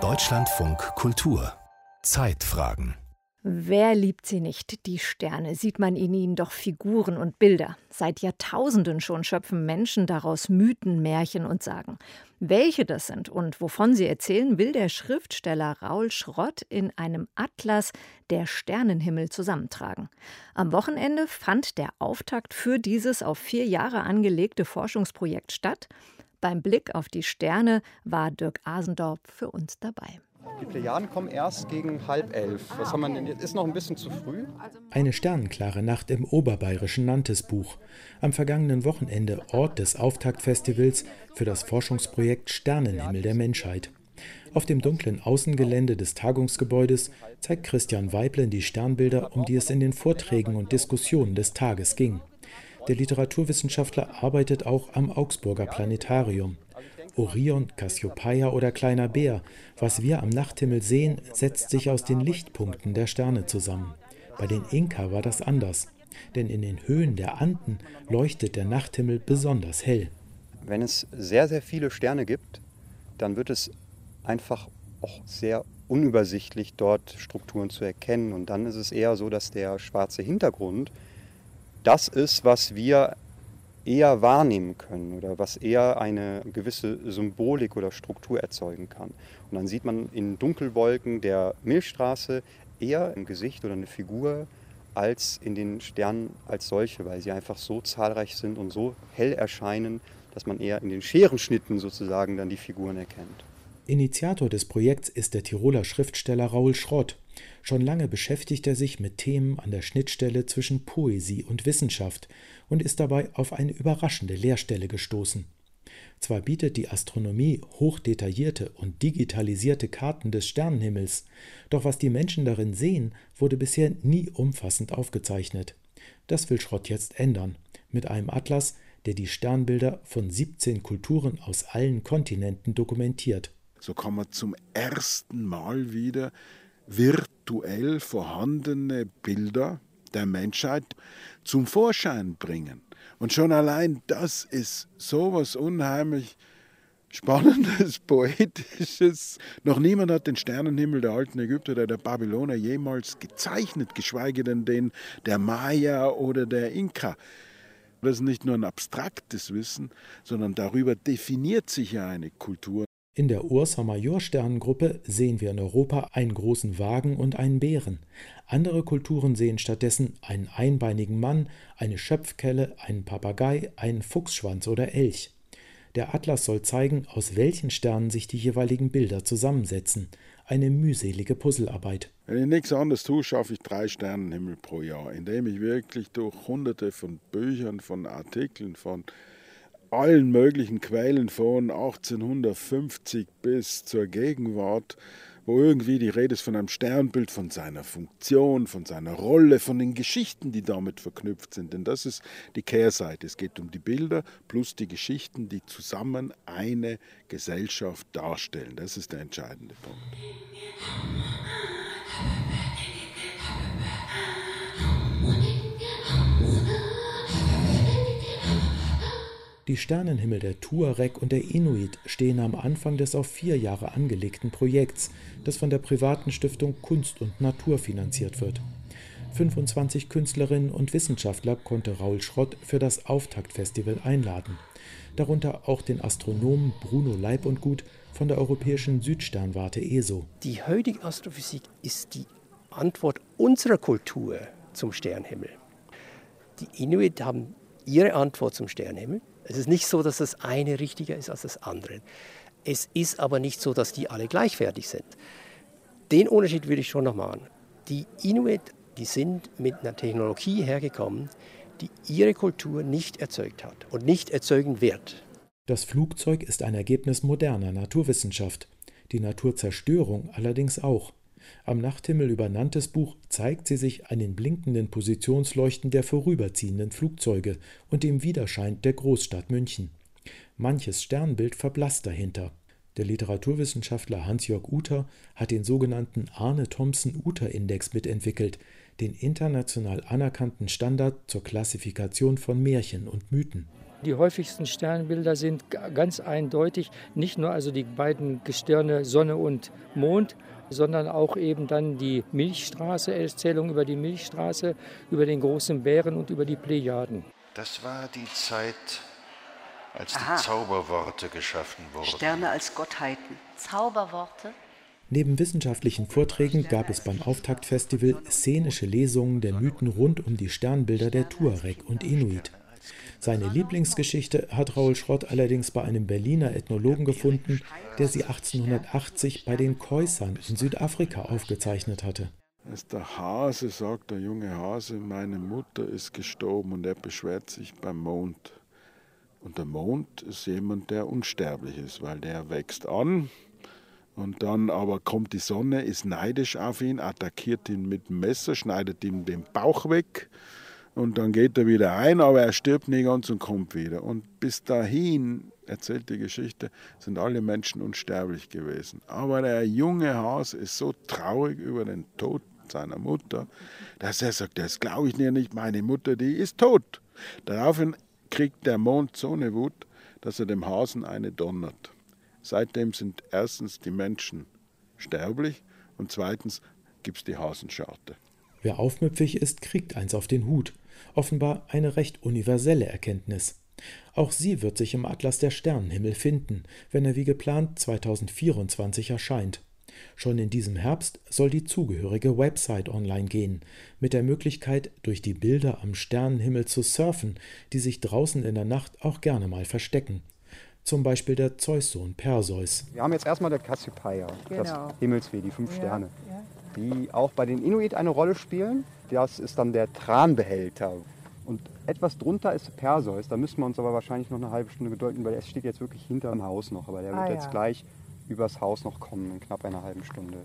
Deutschlandfunk Kultur Zeitfragen Wer liebt sie nicht, die Sterne? Sieht man in ihnen doch Figuren und Bilder. Seit Jahrtausenden schon schöpfen Menschen daraus Mythen, Märchen und Sagen. Welche das sind und wovon sie erzählen, will der Schriftsteller Raul Schrott in einem Atlas der Sternenhimmel zusammentragen. Am Wochenende fand der Auftakt für dieses auf vier Jahre angelegte Forschungsprojekt statt. Beim Blick auf die Sterne war Dirk Asendorp für uns dabei. Die Plejaden kommen erst gegen halb elf. Was haben wir denn jetzt? Ist noch ein bisschen zu früh. Eine sternenklare Nacht im oberbayerischen Nantesbuch. Am vergangenen Wochenende Ort des Auftaktfestivals für das Forschungsprojekt Sternenhimmel der Menschheit. Auf dem dunklen Außengelände des Tagungsgebäudes zeigt Christian Weiblen die Sternbilder, um die es in den Vorträgen und Diskussionen des Tages ging. Der Literaturwissenschaftler arbeitet auch am Augsburger Planetarium. Orion, Cassiopeia oder Kleiner Bär, was wir am Nachthimmel sehen, setzt sich aus den Lichtpunkten der Sterne zusammen. Bei den Inka war das anders, denn in den Höhen der Anden leuchtet der Nachthimmel besonders hell. Wenn es sehr, sehr viele Sterne gibt, dann wird es einfach auch sehr unübersichtlich, dort Strukturen zu erkennen. Und dann ist es eher so, dass der schwarze Hintergrund das ist, was wir eher wahrnehmen können oder was eher eine gewisse Symbolik oder Struktur erzeugen kann. Und dann sieht man in Dunkelwolken der Milchstraße eher ein Gesicht oder eine Figur als in den Sternen als solche, weil sie einfach so zahlreich sind und so hell erscheinen, dass man eher in den Scherenschnitten sozusagen dann die Figuren erkennt. Initiator des Projekts ist der Tiroler Schriftsteller Raul Schrott. Schon lange beschäftigt er sich mit Themen an der Schnittstelle zwischen Poesie und Wissenschaft und ist dabei auf eine überraschende Leerstelle gestoßen. Zwar bietet die Astronomie hochdetaillierte und digitalisierte Karten des Sternenhimmels, doch was die Menschen darin sehen, wurde bisher nie umfassend aufgezeichnet. Das will Schrott jetzt ändern, mit einem Atlas, der die Sternbilder von 17 Kulturen aus allen Kontinenten dokumentiert. So kann man zum ersten Mal wieder virtuell vorhandene Bilder der Menschheit zum Vorschein bringen. Und schon allein das ist sowas unheimlich Spannendes, Poetisches. Noch niemand hat den Sternenhimmel der alten Ägypter oder der Babyloner jemals gezeichnet, geschweige denn den der Maya oder der Inka. Das ist nicht nur ein abstraktes Wissen, sondern darüber definiert sich ja eine Kultur. In der Ursa-Major-Sternengruppe sehen wir in Europa einen großen Wagen und einen Bären. Andere Kulturen sehen stattdessen einen einbeinigen Mann, eine Schöpfkelle, einen Papagei, einen Fuchsschwanz oder Elch. Der Atlas soll zeigen, aus welchen Sternen sich die jeweiligen Bilder zusammensetzen. Eine mühselige Puzzlearbeit. Wenn ich nichts anderes tue, schaffe ich drei Sternenhimmel pro Jahr, indem ich wirklich durch hunderte von Büchern, von Artikeln, von allen möglichen Quellen von 1850 bis zur Gegenwart, wo irgendwie die Rede ist von einem Sternbild, von seiner Funktion, von seiner Rolle, von den Geschichten, die damit verknüpft sind. Denn das ist die Kehrseite. Es geht um die Bilder plus die Geschichten, die zusammen eine Gesellschaft darstellen. Das ist der entscheidende Punkt. Die Sternenhimmel der Tuareg und der Inuit stehen am Anfang des auf vier Jahre angelegten Projekts, das von der privaten Stiftung Kunst und Natur finanziert wird. 25 Künstlerinnen und Wissenschaftler konnte Raul Schrott für das Auftaktfestival einladen, darunter auch den Astronomen Bruno Leib und Gut von der Europäischen Südsternwarte ESO. Die heutige Astrophysik ist die Antwort unserer Kultur zum Sternhimmel. Die Inuit haben ihre Antwort zum Sternhimmel es ist nicht so, dass das eine richtiger ist als das andere. Es ist aber nicht so, dass die alle gleichwertig sind. Den Unterschied würde ich schon noch machen. Die Inuit, die sind mit einer Technologie hergekommen, die ihre Kultur nicht erzeugt hat und nicht erzeugen wird. Das Flugzeug ist ein Ergebnis moderner Naturwissenschaft, die Naturzerstörung allerdings auch. Am Nachthimmel über Nantes Buch zeigt sie sich an den blinkenden Positionsleuchten der vorüberziehenden Flugzeuge und dem Widerschein der Großstadt München. Manches Sternbild verblasst dahinter. Der Literaturwissenschaftler Hans-Jörg Uther hat den sogenannten Arne-Thompson-Uther-Index mitentwickelt, den international anerkannten Standard zur Klassifikation von Märchen und Mythen. Die häufigsten Sternbilder sind ganz eindeutig nicht nur also die beiden Gestirne Sonne und Mond, sondern auch eben dann die Milchstraße, Erzählung über die Milchstraße, über den großen Bären und über die Plejaden. Das war die Zeit, als Aha. die Zauberworte geschaffen wurden. Sterne als Gottheiten. Zauberworte? Neben wissenschaftlichen Vorträgen gab es beim Auftaktfestival szenische Lesungen der Mythen rund um die Sternbilder der Tuareg und Inuit. Seine Lieblingsgeschichte hat Raoul Schrott allerdings bei einem Berliner Ethnologen gefunden, der sie 1880 bei den Khoisan in Südafrika aufgezeichnet hatte. Als der Hase sagt, der junge Hase, meine Mutter ist gestorben und er beschwert sich beim Mond. Und der Mond ist jemand, der unsterblich ist, weil der wächst an, und dann aber kommt die Sonne, ist neidisch auf ihn, attackiert ihn mit dem Messer, schneidet ihm den Bauch weg und dann geht er wieder ein, aber er stirbt nie ganz und kommt wieder. Und bis dahin, erzählt die Geschichte, sind alle Menschen unsterblich gewesen. Aber der junge Hase ist so traurig über den Tod seiner Mutter, dass er sagt, das glaube ich nicht, meine Mutter, die ist tot. Daraufhin kriegt der Mond so eine Wut, dass er dem Hasen eine donnert. Seitdem sind erstens die Menschen sterblich und zweitens gibt es die Hasenscharte. Wer aufmüpfig ist, kriegt eins auf den Hut. Offenbar eine recht universelle Erkenntnis. Auch sie wird sich im Atlas der Sternenhimmel finden, wenn er wie geplant 2024 erscheint. Schon in diesem Herbst soll die zugehörige Website online gehen, mit der Möglichkeit, durch die Bilder am Sternenhimmel zu surfen, die sich draußen in der Nacht auch gerne mal verstecken. Zum Beispiel der Zeussohn Perseus. Wir haben jetzt erstmal der Cassiopeia, genau. das Himmelsweh, die fünf ja, Sterne, ja. die auch bei den Inuit eine Rolle spielen. Das ist dann der Tranbehälter. Und etwas drunter ist Perseus. Da müssen wir uns aber wahrscheinlich noch eine halbe Stunde gedulden, weil er steht jetzt wirklich hinter dem Haus noch. Aber der wird ah, jetzt ja. gleich übers Haus noch kommen in knapp einer halben Stunde.